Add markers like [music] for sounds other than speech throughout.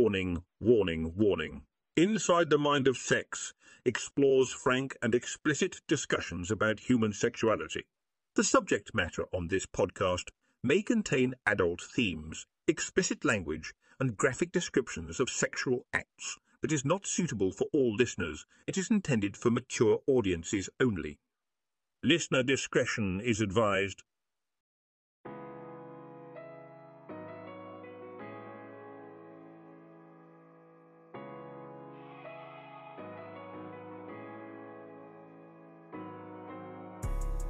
Warning, warning, warning. Inside the Mind of Sex explores frank and explicit discussions about human sexuality. The subject matter on this podcast may contain adult themes, explicit language, and graphic descriptions of sexual acts that is not suitable for all listeners. It is intended for mature audiences only. Listener discretion is advised.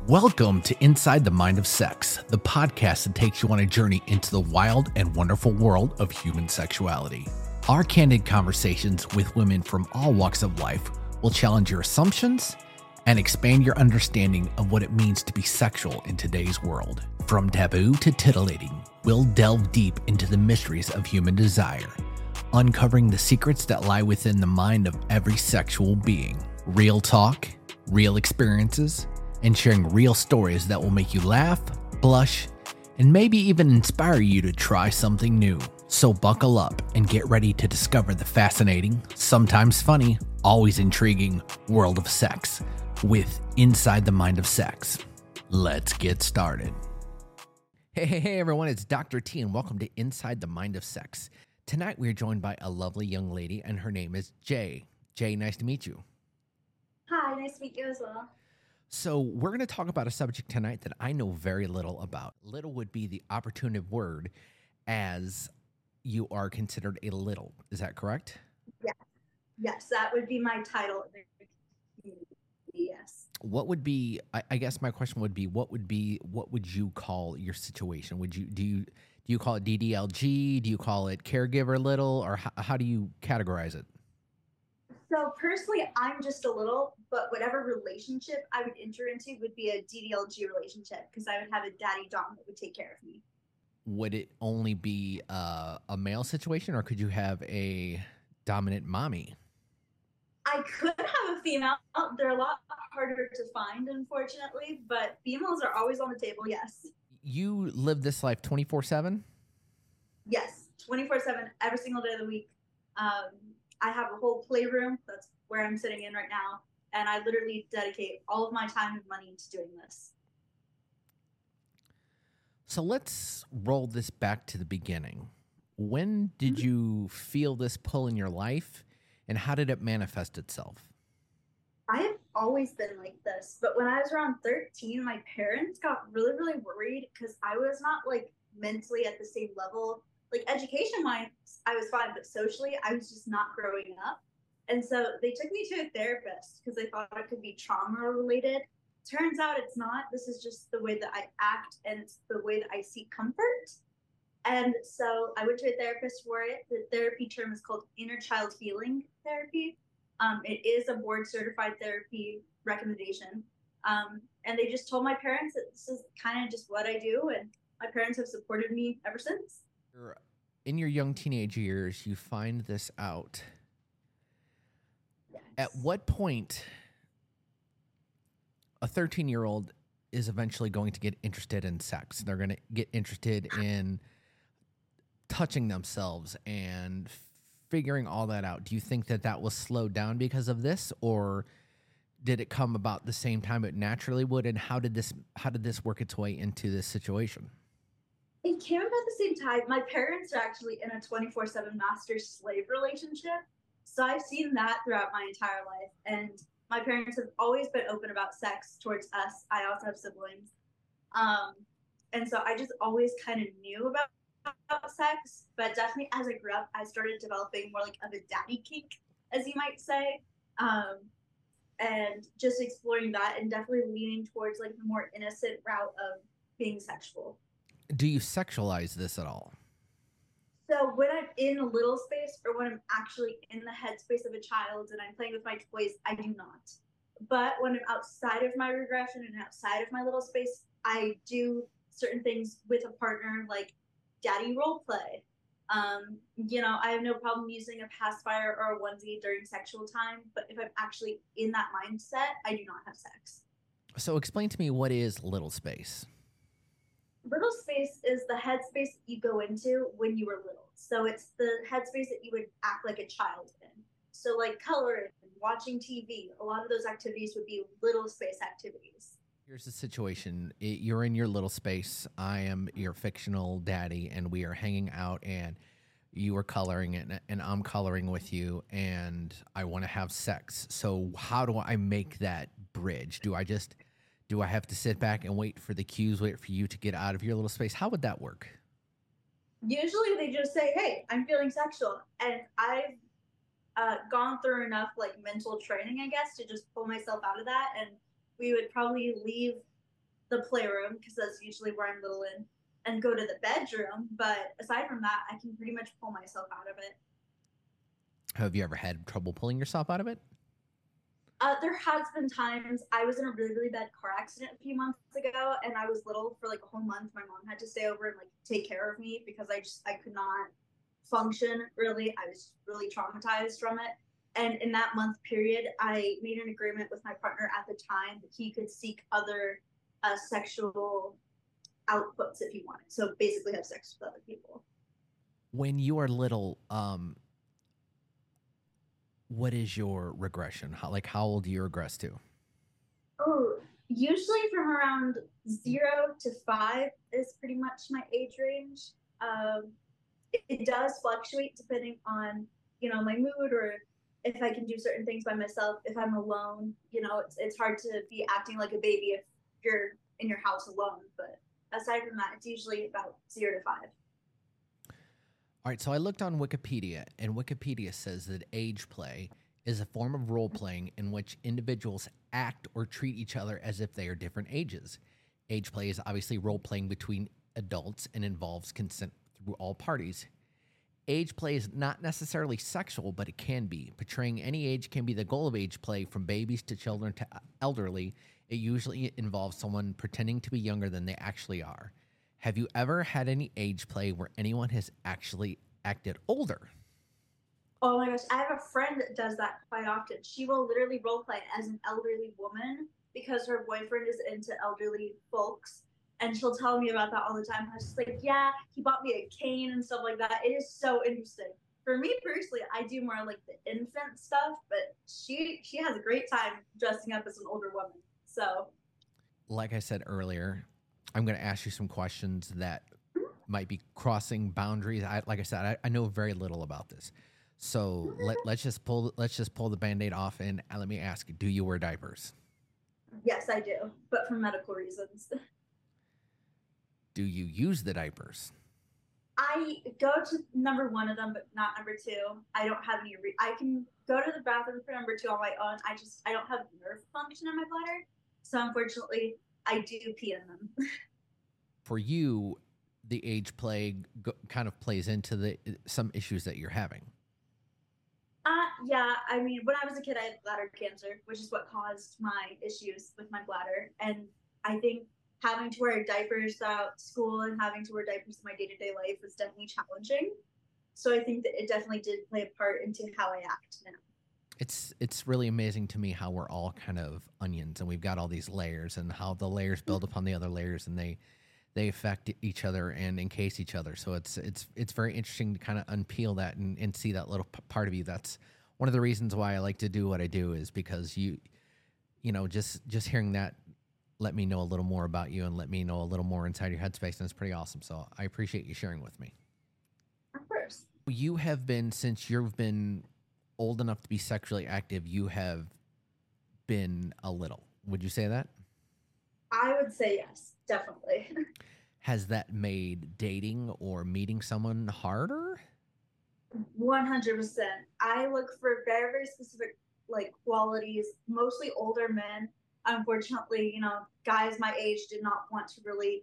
Welcome to Inside the Mind of Sex, the podcast that takes you on a journey into the wild and wonderful world of human sexuality. Our candid conversations with women from all walks of life will challenge your assumptions and expand your understanding of what it means to be sexual in today's world. From taboo to titillating, we'll delve deep into the mysteries of human desire, uncovering the secrets that lie within the mind of every sexual being. Real talk, real experiences, and sharing real stories that will make you laugh, blush, and maybe even inspire you to try something new. So buckle up and get ready to discover the fascinating, sometimes funny, always intriguing world of sex with Inside the Mind of Sex. Let's get started. Hey, hey, hey, everyone, it's Dr. T, and welcome to Inside the Mind of Sex. Tonight, we are joined by a lovely young lady, and her name is Jae. Jae, nice to meet you. Hi, nice to meet you as well. So, we're going to talk about a subject tonight that I know very little about. Little would be the opportune word, as you are considered a little. Is that correct? Yes. Yes, that would be my title. Yes. What would be? I, I guess my question would be, what would be? What would you call your situation? Would you do you do you call it DDLG? Do you call it caregiver little, or how, how do you categorize it? So personally, I'm just a little, but whatever relationship I would enter into would be a DDLG relationship because I would have a daddy dom that would take care of me. Would it only be uh, a male situation, or could you have a dominant mommy? I could have a female. They're a lot harder to find, unfortunately, but females are always on the table. Yes. You live this life twenty four seven. Yes, twenty four seven, every single day of the week. Um, I have a whole playroom. That's where I'm sitting in right now. And I literally dedicate all of my time and money to doing this. So let's roll this back to the beginning. When did mm-hmm. you feel this pull in your life and how did it manifest itself? I have always been like this, but when I was around 13, my parents got really, really worried because I was not like mentally at the same level like education wise, I was fine, but socially, I was just not growing up. And so they took me to a therapist because they thought it could be trauma related. Turns out it's not. This is just the way that I act and it's the way that I seek comfort. And so I went to a therapist for it. The therapy term is called inner child healing therapy. Um, it is a board certified therapy recommendation. Um, and they just told my parents that this is kind of just what I do. And my parents have supported me ever since in your young teenage years, you find this out. At what point a 13 year old is eventually going to get interested in sex? They're going to get interested in touching themselves and figuring all that out. Do you think that that was slowed down because of this, or did it come about the same time it naturally would? And how did this how did this work its way into this situation? it came about the same time. My parents are actually in a 24 7 master slave relationship. So I've seen that throughout my entire life. And my parents have always been open about sex towards us. I also have siblings. Um, and so I just always kind of knew about, about sex. But definitely as I grew up, I started developing more like of a daddy kink, as you might say. Um, and just exploring that and definitely leaning towards like the more innocent route of being sexual do you sexualize this at all? So when I'm in a little space or when I'm actually in the headspace of a child and I'm playing with my toys, I do not. But when I'm outside of my regression and outside of my little space, I do certain things with a partner like daddy role play. Um, you know, I have no problem using a pacifier or a onesie during sexual time, but if I'm actually in that mindset, I do not have sex. So explain to me what is little space? Little space is the headspace you go into when you were little. So it's the headspace that you would act like a child in. So like coloring, watching TV, a lot of those activities would be little space activities. Here's the situation. You're in your little space. I am your fictional daddy, and we are hanging out, and you are coloring it, and I'm coloring with you, and I want to have sex. So, how do I make that bridge? Do I just, do I have to sit back and wait for the cues, wait for you to get out of your little space? How would that work? Usually they just say, hey, I'm feeling sexual. And I've uh, gone through enough like mental training, I guess, to just pull myself out of that. And we would probably leave the playroom because that's usually where I'm little in and go to the bedroom. But aside from that, I can pretty much pull myself out of it. Have you ever had trouble pulling yourself out of it? Uh, there has been times I was in a really really bad car accident a few months ago, and I was little for like a whole month. My mom had to stay over and like take care of me because I just I could not function really. I was really traumatized from it. And in that month period, I made an agreement with my partner at the time that he could seek other uh, sexual outputs if he wanted. So basically, have sex with other people. When you are little, um, what is your regression? How, like, how old do you regress to? Oh, usually from around zero to five is pretty much my age range. Um, it, it does fluctuate depending on you know my mood or if I can do certain things by myself. If I'm alone, you know, it's it's hard to be acting like a baby if you're in your house alone. But aside from that, it's usually about zero to five. All right, so I looked on Wikipedia, and Wikipedia says that age play is a form of role playing in which individuals act or treat each other as if they are different ages. Age play is obviously role playing between adults and involves consent through all parties. Age play is not necessarily sexual, but it can be. Portraying any age can be the goal of age play, from babies to children to elderly. It usually involves someone pretending to be younger than they actually are. Have you ever had any age play where anyone has actually acted older? Oh my gosh, I have a friend that does that quite often. She will literally role play as an elderly woman because her boyfriend is into elderly folks. And she'll tell me about that all the time. I was just like, yeah, he bought me a cane and stuff like that. It is so interesting. For me personally, I do more like the infant stuff, but she she has a great time dressing up as an older woman. So, like I said earlier, I'm going to ask you some questions that might be crossing boundaries. I, like I said, I, I know very little about this. So let, let's just pull let's just pull the band-aid off and uh, let me ask you, do you wear diapers? Yes, I do, but for medical reasons. Do you use the diapers? I go to number one of them, but not number two. I don't have any. Re- I can go to the bathroom for number two on my own. I just I don't have nerve function in my bladder, so unfortunately, I do pee in them. [laughs] For you, the age plague go, kind of plays into the some issues that you're having. Uh, yeah. I mean, when I was a kid, I had bladder cancer, which is what caused my issues with my bladder, and I think having to wear diapers throughout school and having to wear diapers in my day-to-day life was definitely challenging. So I think that it definitely did play a part into how I act now. It's it's really amazing to me how we're all kind of onions and we've got all these layers and how the layers build upon the other layers and they they affect each other and encase each other. So it's it's it's very interesting to kind of unpeel that and, and see that little p- part of you. That's one of the reasons why I like to do what I do is because you you know just just hearing that let me know a little more about you and let me know a little more inside your headspace. And it's pretty awesome. So I appreciate you sharing with me. Of course. You have been, since you've been old enough to be sexually active, you have been a little. Would you say that? I would say yes, definitely. [laughs] Has that made dating or meeting someone harder? 100%. I look for very, very specific like qualities, mostly older men unfortunately, you know, guys my age did not want to really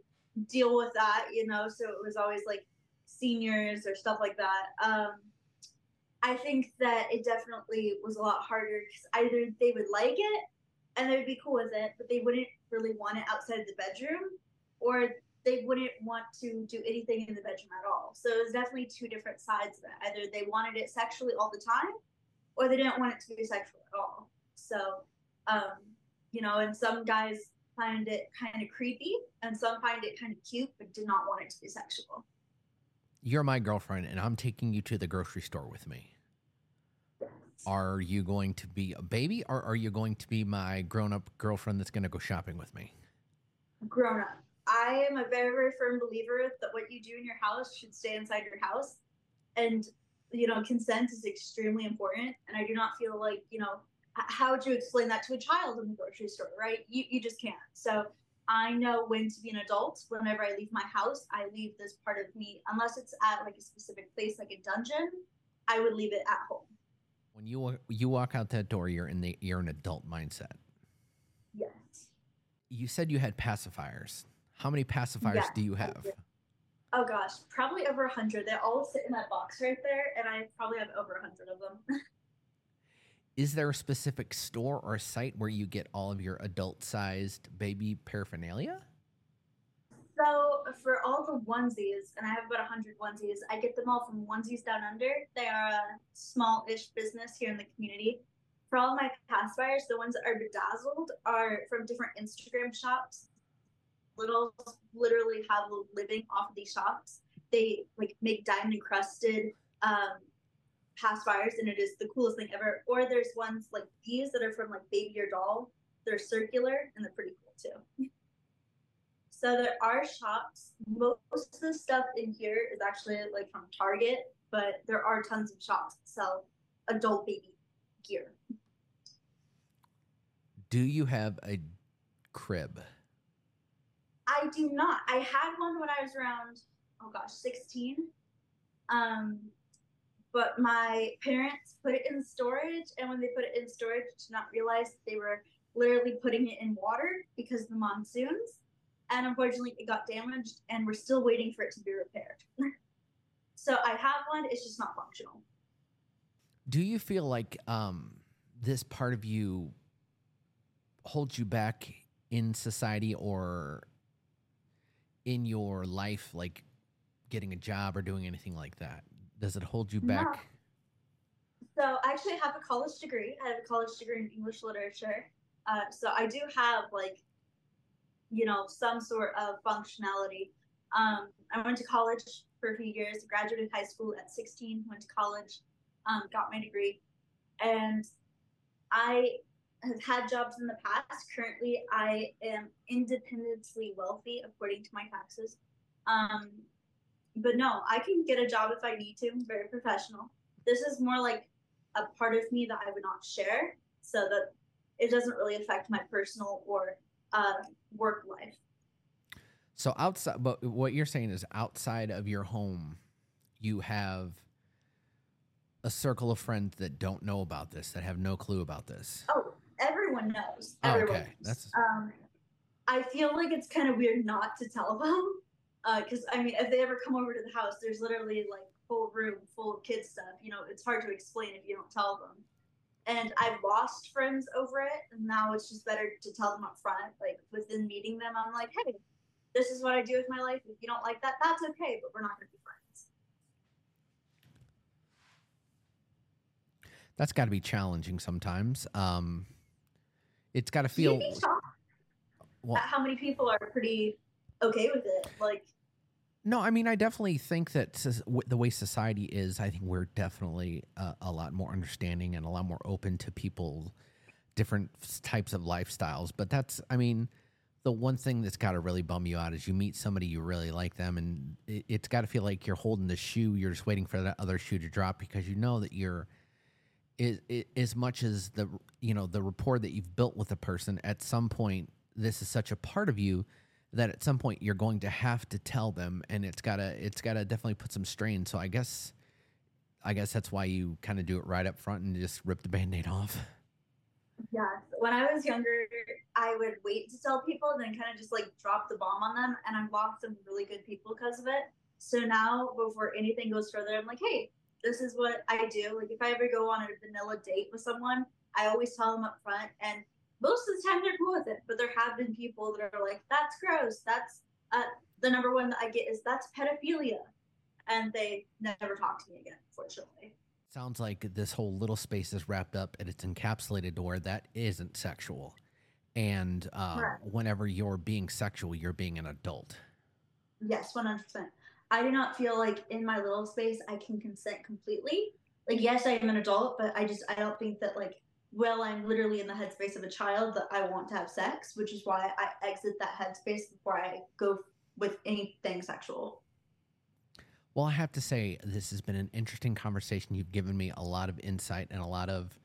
deal with that, you know, so it was always like seniors or stuff like that. Um, I think that it definitely was a lot harder because either they would like it and they would be cool with it, but they wouldn't really want it outside of the bedroom, or they wouldn't want to do anything in the bedroom at all. So it was definitely two different sides of it. Either they wanted it sexually all the time, or they didn't want it to be sexual at all. So um, you know, and some guys find it kind of creepy and some find it kind of cute but did not want it to be sexual. you're my girlfriend and I'm taking you to the grocery store with me. Are you going to be a baby or are you going to be my grown up girlfriend that's going to go shopping with me? Grown up. I am a very, very firm believer that what you do in your house should stay inside your house. And, you know, consent is extremely important. And I do not feel like, you know, how would you explain that to a child in the grocery store, right? You, you just can't. So I know when to be an adult. Whenever I leave my house, I leave this part of me, unless it's at like a specific place, like a dungeon, I would leave it at home. When you you walk out that door, you're in the you're an adult mindset. Yes. You said you had pacifiers. How many pacifiers Yes, do you have? Oh gosh, probably over a hundred. They all sit in that box right there, and I probably have over a hundred of them. [laughs] Is there a specific store or site where you get all of your adult sized baby paraphernalia? So for all the onesies, and I have about a hundred onesies, I get them all from Onesies Down Under. They are a small-ish business here in the community. For all my pacifiers, the ones that are bedazzled are from different Instagram shops. Little literally have a living off of these shops. They like make diamond encrusted um, pacifiers, and it is the coolest thing ever. Or there's ones like these that are from like Baby or Doll. They're circular and they're pretty cool too. [laughs] So there are shops. Most of the stuff in here is actually like from Target, but there are tons of shops that sell adult baby gear. Do you have a crib? I do not. I had one when I was around oh gosh, 16. Um but my parents put it in storage and when they put it in storage did not realize they were literally putting it in water because of the monsoons. And unfortunately it got damaged and we're still waiting for it to be repaired. [laughs] so I have one, it's just not functional. Do you feel like um, this part of you holds you back in society or in your life, like getting a job or doing anything like that? Does it hold you No. back? So I actually have a college degree. I have a college degree in English literature. Uh, so I do have like, you know, some sort of functionality. Um, I went to college for a few years, graduated high school at 16, went to college, um, got my degree, and I have had jobs in the past. Currently, I am independently wealthy according to my taxes. Um, but no, I can get a job if I need to. I'm very professional. This is more like a part of me that I would not share, so that it doesn't really affect my personal or uh, work life. So outside, but what you're saying is outside of your home, you have a circle of friends that don't know about this, that have no clue about this. Oh, everyone knows. Oh, Everyone okay. knows. That's- Um, I feel like it's kind of weird not to tell them, because I mean, if they ever come over to the house, there's literally like full room full of kids stuff. You know, it's hard to explain if you don't tell them. And I've lost friends over it, and now it's just better to tell them up front. Like within meeting them, I'm like, hey, this is what I do with my life. If you don't like that, that's okay, but we're not going to be friends. That's got to be challenging sometimes. Um, it's got to feel well. how many people are pretty okay with it. Like, No, I mean, I definitely think that the way society is, I think we're definitely uh, a lot more understanding and a lot more open to people, different types of lifestyles. But that's, I mean, the one thing that's got to really bum you out is you meet somebody you really like them, and it, it's got to feel like you're holding the shoe. You're just waiting for that other shoe to drop because you know that you're. Is, as much as the you know the rapport that you've built with a person at some point this is such a part of you that at some point you're going to have to tell them and it's gotta it's gotta definitely put some strain so i guess i guess that's why you kind of do it right up front and just rip the band-aid off Yes. When I was younger, I would wait to tell people and then kind of just like drop the bomb on them. And I've lost some really good people because of it. So now, before anything goes further, I'm like, hey, this is what I do. Like, if I ever go on a vanilla date with someone, I always tell them up front. And most of the time, they're cool with it. But there have been people that are like, that's gross. That's uh, the number one that I get is that's pedophilia. And they never talk to me again, fortunately. sounds like this whole little space is wrapped up and it's encapsulated to where that isn't sexual and uh, Correct. whenever you're being sexual you're being an adult Yes, 100%. I do not feel like in my little space I can consent completely. Like, yes, I am an adult, but I just I don't think that like well, I'm literally in the headspace of a child that I want to have sex, which is why I exit that headspace before I go with anything sexual. Well, I have to say, this has been an interesting conversation. You've given me a lot of insight and a lot of.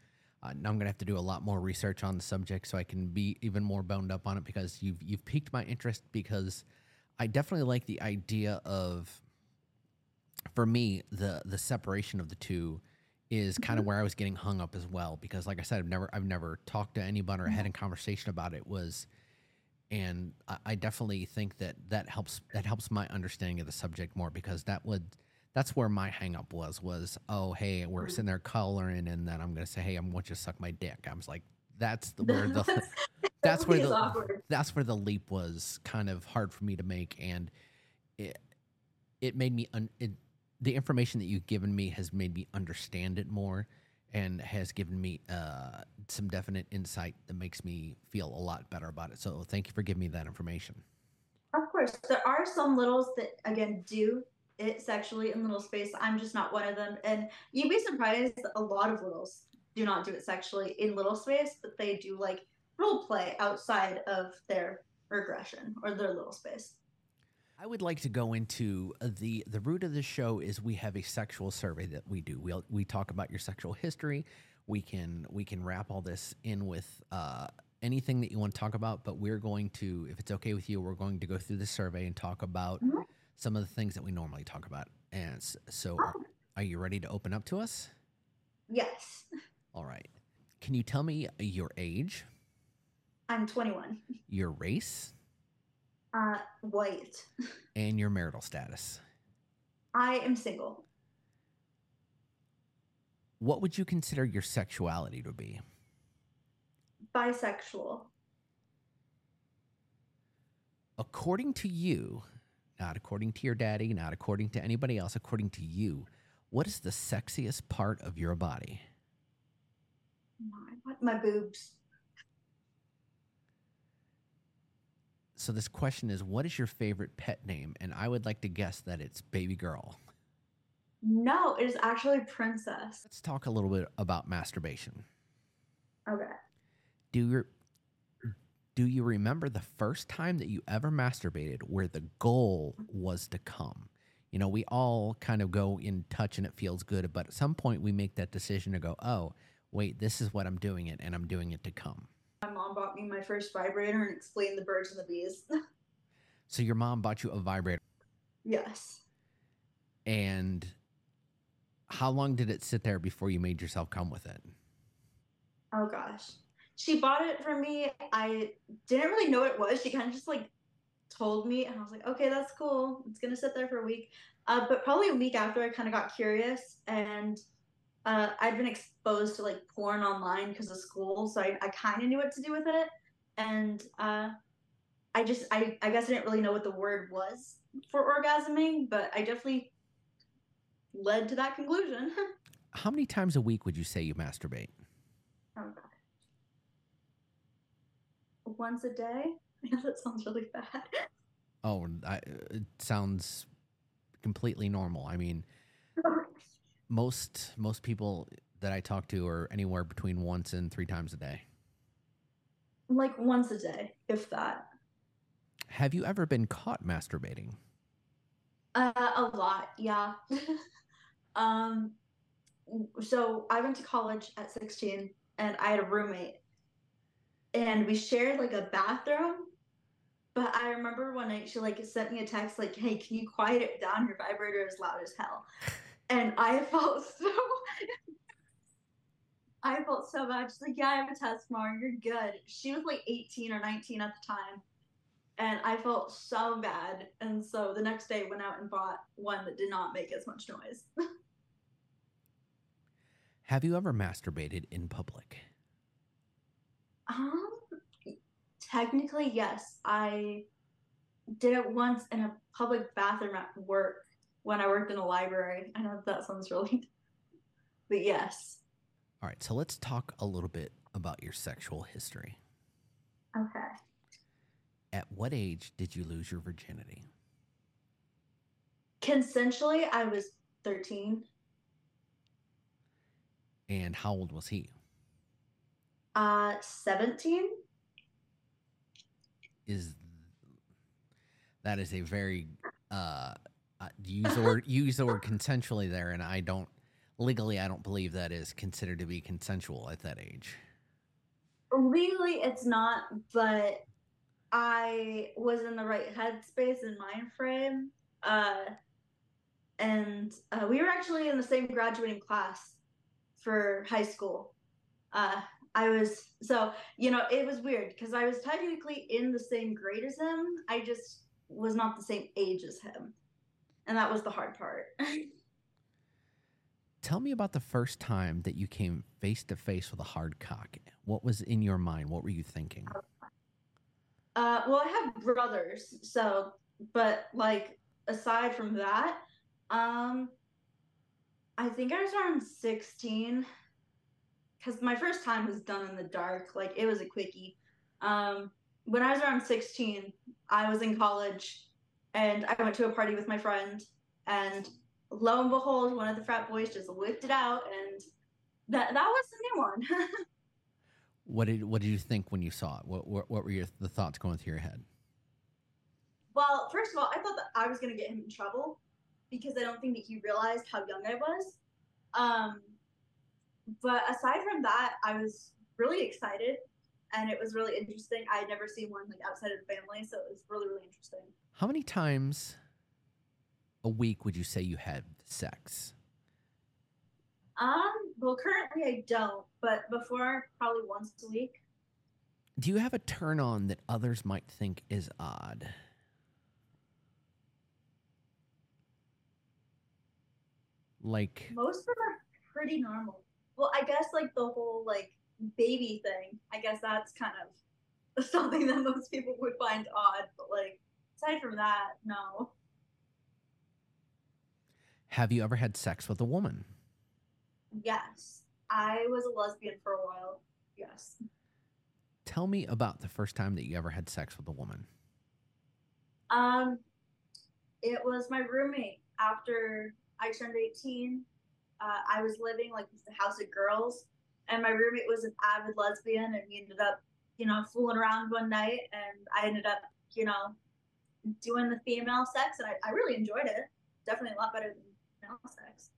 Uh, now I'm going to have to do a lot more research on the subject so I can be even more boned up on it because you've you've piqued my interest because I definitely like the idea of, for me, the the separation of the two is kind of mm-hmm. where I was getting hung up as well because like I said I've never I've never talked to anybody or had a conversation about it was and I, I, definitely think that that helps that helps my understanding of the subject more because that would that's where my hang up was was oh hey we're mm-hmm. sitting there coloring and then I'm gonna say hey I want you to suck my dick I was like that's the, where the [laughs] [laughs] that's where the that's where the leap was kind of hard for me to make and it it made me un, it the information that you've given me has made me understand it more and has given me uh, some definite insight that makes me feel a lot better about it. So thank you for giving me that information. Of course, there are some littles that again do it sexually in little space. I'm just not one of them, and you'd be surprised a lot of littles do not do it sexually in little space, but they do like role play outside of their regression or their little space. I would like to go into uh, the the root of the show is we have a sexual survey that we do. We we talk about your sexual history. We can we can wrap all this in with uh, anything that you want to talk about. But we're going to, if it's okay with you, we're going to go through the survey and talk about mm-hmm. some of the things that we normally talk about. And so, are, are you ready to open up to us? Yes. All right. Can you tell me your age? I'm 21. Your race? Uh, white. [laughs] and your marital status? I am single. What would you consider your sexuality to be? Bisexual. According to you, not according to your daddy, not according to anybody else, according to you, what is the sexiest part of your body? My, my boobs. So this question is, what is your favorite pet name? And I would like to guess that it's baby girl. No, it is actually princess. Let's talk a little bit about masturbation. Okay. Do you do you remember the first time that you ever masturbated where the goal was to come? You know, we all kind of go in touch and it feels good, but at some point we make that decision to go, "Oh, wait, this is what I'm doing it and I'm doing it to come." Mom bought me my first vibrator and explained the birds and the bees. [laughs] so your mom bought you a vibrator? Yes. And how long did it sit there before you made yourself come with it? Oh gosh. She bought it for me. I didn't really know what it was. She kind of just like told me and I was like, okay, that's cool. It's gonna sit there for a week. Uh, but probably a week after I kind of got curious and uh, I'd been exposed to like porn online because of school, so I, I kind of knew what to do with it. And uh, I just, I, I guess I didn't really know what the word was for orgasming, but I definitely led to that conclusion. [laughs] How many times a week would you say you masturbate? Oh god, once a day. [laughs] that sounds really bad. [laughs] Oh, I, it sounds completely normal. I mean, most most people that I talk to are anywhere between once and three times a day. Like once a day, if that. Have you ever been caught masturbating? Uh, a lot, yeah. [laughs] um, so I went to college at 16 and I had a roommate and we shared like a bathroom. But I remember one night she like sent me a text like, "Hey, can you quiet it down? Your vibrator is loud as hell." And I felt [laughs] so. I felt so bad. She's like, "Yeah, I have a test tomorrow. You're good." She was like 18 or 19 at the time, and I felt so bad. And so the next day, went out and bought one that did not make as much noise. [laughs] have you ever masturbated in public? Um, technically, yes. I did it once in a public bathroom at work when I worked in a library. I know that sounds really, [laughs] but yes. All right, so let's talk a little bit about your sexual history. Okay. At what age did you lose your virginity? Consensually, I was 13. And how old was he? Uh, 17. Is that is a very uh, use the word use the word consensually there, and I don't legally I don't believe that is considered to be consensual at that age. Legally, it's not, but I was in the right headspace and mind frame. Uh, and uh, we were actually in the same graduating class for high school. Uh, I was so you know it was weird because I was technically in the same grade as him. I just was not the same age as him, and that was the hard part. [laughs] Tell me about the first time that you came face to face with a hard cock. What was in your mind? What were you thinking? Uh, well, I have brothers, so but like aside from that, um, I think I was around sixteen because my first time was done in the dark. Like it was a quickie. Um, when I was around 16, I was in college and I went to a party with my friend. And lo and behold, one of the frat boys just whipped it out, and that that was the new one. [laughs] what did what did you think when you saw it? What what, what were your the thoughts going through your head? Well, first of all, I thought that I was going to get him in trouble because I don't think that he realized how young I was. Um, but aside from that, I was really excited and it was really interesting. I had never seen one like outside of the family, so it was really, really interesting. How many times a week would you say you had sex? Um, well currently I don't, but before probably once a week. Do you have a turn on that others might think is odd? Like most of them are pretty normal well, I guess like the whole like baby thing, I guess that's kind of [laughs] something that most people would find odd. But like aside from that, no. Have you ever had sex with a woman? Yes. I was a lesbian for a while. Yes. Tell me about the first time that you ever had sex with a woman. Um it was my roommate after I turned 18 uh, I was living like the house of girls, and my roommate was an avid lesbian, and we ended up, you know, fooling around one night, and I ended up, you know, doing the female sex, and I, I really enjoyed it. Definitely a lot better than male sex.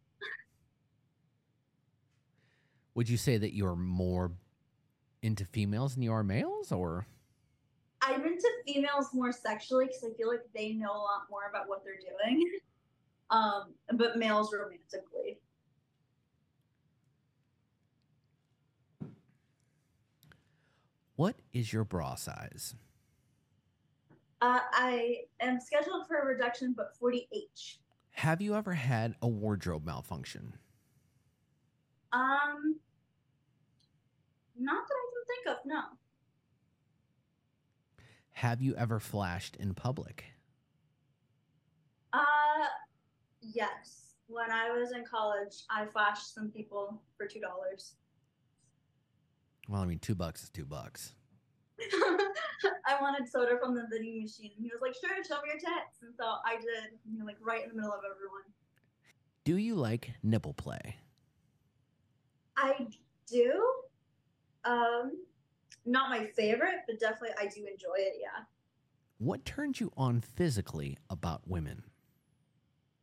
Would you say that you're more into females than you are males, or? I'm into females more sexually because I feel like they know a lot more about what they're doing. [laughs] um, but males romantically. What is your bra size? Uh, I am scheduled for a reduction, but 40H. Have you ever had a wardrobe malfunction? Um, not that I can think of, no. Have you ever flashed in public? Uh, yes. When I was in college, I flashed some people for $2. Well, I mean, two bucks is two bucks. [laughs] I wanted soda from the vending machine. And he was like, sure, show me your tits. And so I did, you know, like right in the middle of everyone. Do you like nipple play? I do. Um, not my favorite, but definitely I do enjoy it, yeah. What turns you on physically about women?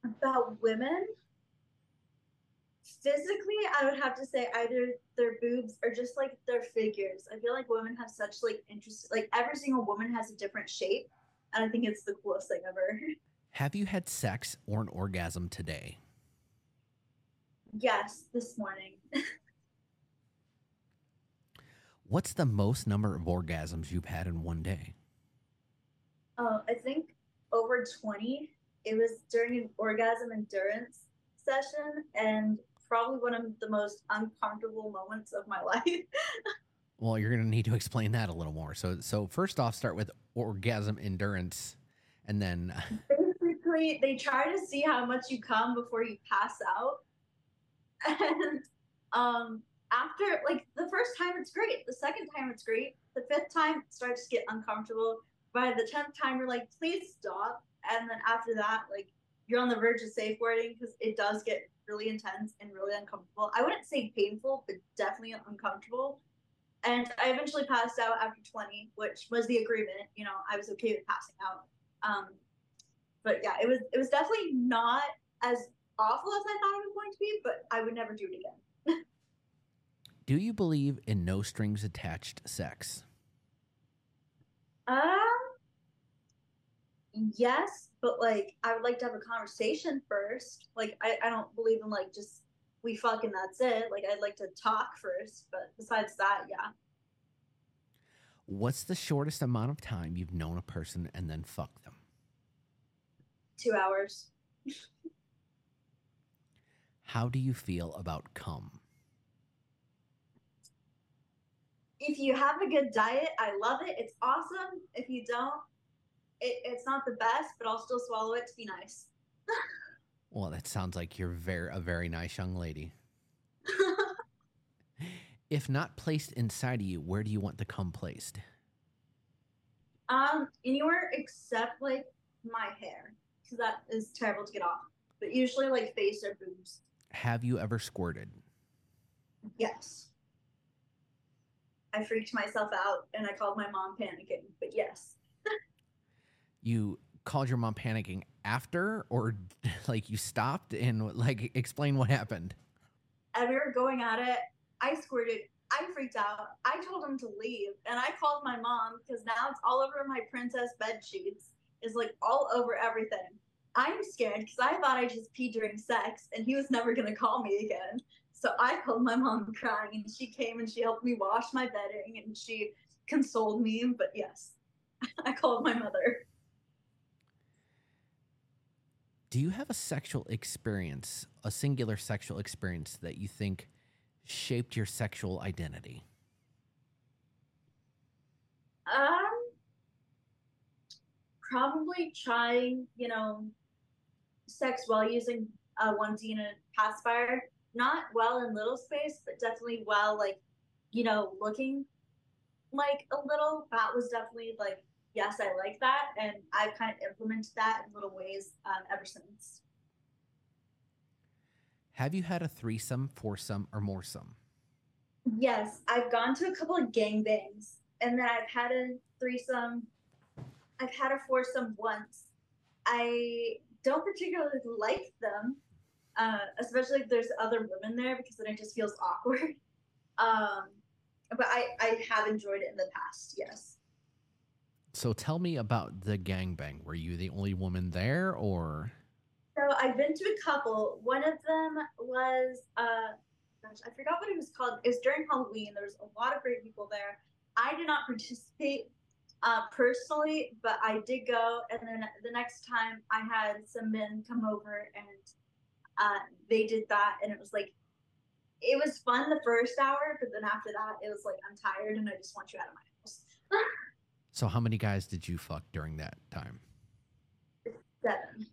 About women? Physically, I would have to say either their boobs or just like their figures. I feel like women have such like interest, like every single woman has a different shape, and I think it's the coolest thing ever. [laughs] Have you had sex or an orgasm today? Yes, this morning. [laughs] What's the most number of orgasms you've had in one day? Oh, I think over 20. It was during an orgasm endurance session, and probably one of the most uncomfortable moments of my [laughs] life. well, you're going to need to explain that a little more. So, so first off, start with orgasm endurance, and then [laughs] basically they try to see how much you come before you pass out, and um, after like the first time it's great, the second time it's great, the fifth time starts to get uncomfortable. By the tenth time, you're like, please stop, and then after that, like you're on the verge of safe wording because it does get really intense and really uncomfortable. I wouldn't say painful, but definitely uncomfortable. And I eventually passed out after 20, which was the agreement. You know, I was okay with passing out. Um, but yeah, it was it was definitely not as awful as I thought it was going to be, but I would never do it again. do you believe in no strings attached sex? Um, yes, but like I would like to have a conversation first. Like I, I don't believe in like just we fuck and that's it. Like I'd like to talk first, but besides that, yeah. What's the shortest amount of time you've known a person and then fucked them? Two hours. How do you feel about cum? If you have a good diet, I love it. It's awesome. If you don't, it, it's not the best, but I'll still swallow it to be nice. well, that sounds like you're very a very nice young lady. [laughs] if not placed inside of you, where do you want the cum placed? Um, anywhere except like my hair, because that is terrible to get off. But usually like face or boobs. Have you ever squirted? Yes. I freaked myself out and I called my mom panicking, but yes. You called your mom panicking after or [laughs] like you stopped and like explain what happened? And we were going at it. I squirted. I freaked out. I told him to leave and I called my mom because now it's all over my princess bed sheets. Is like all over everything. I'm scared because I thought I just peed during sex and he was never gonna call me again. So I called my mom crying and she came and she helped me wash my bedding and she consoled me. But yes, [laughs] I called my mother. Do you have a sexual experience, a singular sexual experience that you think shaped your sexual identity? Um, probably trying, you know, sex while using a onesie and a pacifier not well in little space, but definitely well like, you know, looking like a little. That was definitely like, yes, I like that, and I've kind of implemented that in little ways um, ever since. Have you had a threesome, foursome, or moresome? Yes, I've gone to a couple of gangbangs, and then I've had a threesome. I've had a foursome once. I don't particularly like them uh, especially if there's other women there because then it just feels awkward. [laughs] Um, but I, I have enjoyed it in the past, yes. So tell me about the gangbang. Were you the only woman there or? So I've been to a couple. One of them was, uh, gosh, I forgot what it was called. It was during Halloween. There was a lot of great people there. I did not [laughs] participate uh, personally, but I did go. And then the next time I had some men come over and uh, they did that, and it was like it was fun the first hour, but then after that, it was like I'm tired and I just want you out of my. So, how many guys did you fuck during that time? Seven.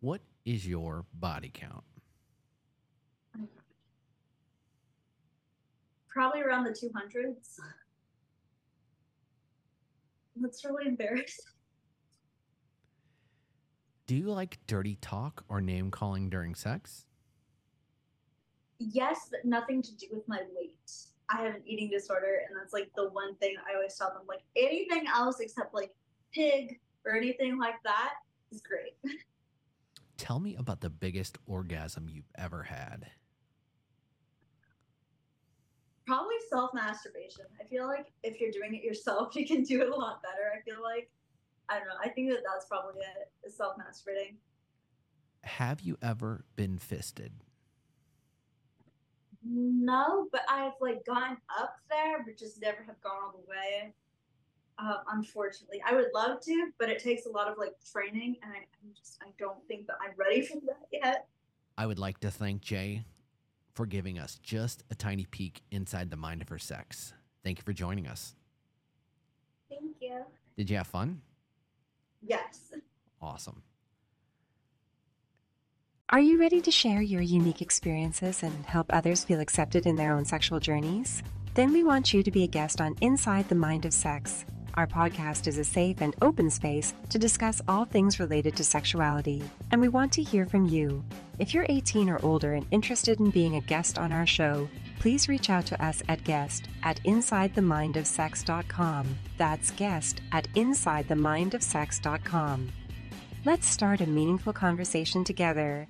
What is your body count? Probably around the 200s. That's really embarrassing. Do you like dirty talk or name calling during sex? Yes, but nothing to do with my weight. I have an eating disorder, and that's like the one thing I always tell them. Like anything else except like pig or anything like that is great. [laughs] Tell me about the biggest orgasm you've ever had. Probably self masturbation. I feel like if you're doing it yourself, [laughs] you can do it a lot better. I feel like I don't know. I think that that's probably it, self masturbating. Have you ever been fisted? No, but I've like gone up there, but just never have gone all the way. Uh, unfortunately, I would love to, but it takes a lot of like training, and I, I'm just I don't think that I'm ready for that [laughs] yet. I would like to thank Jae for giving us just a tiny peek inside the mind of her sex. Thank you for joining us. Thank you. Did you have fun? Yes. Awesome. Are you ready to share your unique experiences and help others feel accepted in their own sexual journeys? Then we want you to be a guest on Inside the Mind of Sex. Our podcast is a safe and open space to discuss all things related to sexuality, and we want to hear from you. If you're 18 or older and interested in being a guest on our show, please reach out to us at guest at insidethemindofsex.com. That's guest at insidethemindofsex.com. Let's start a meaningful conversation together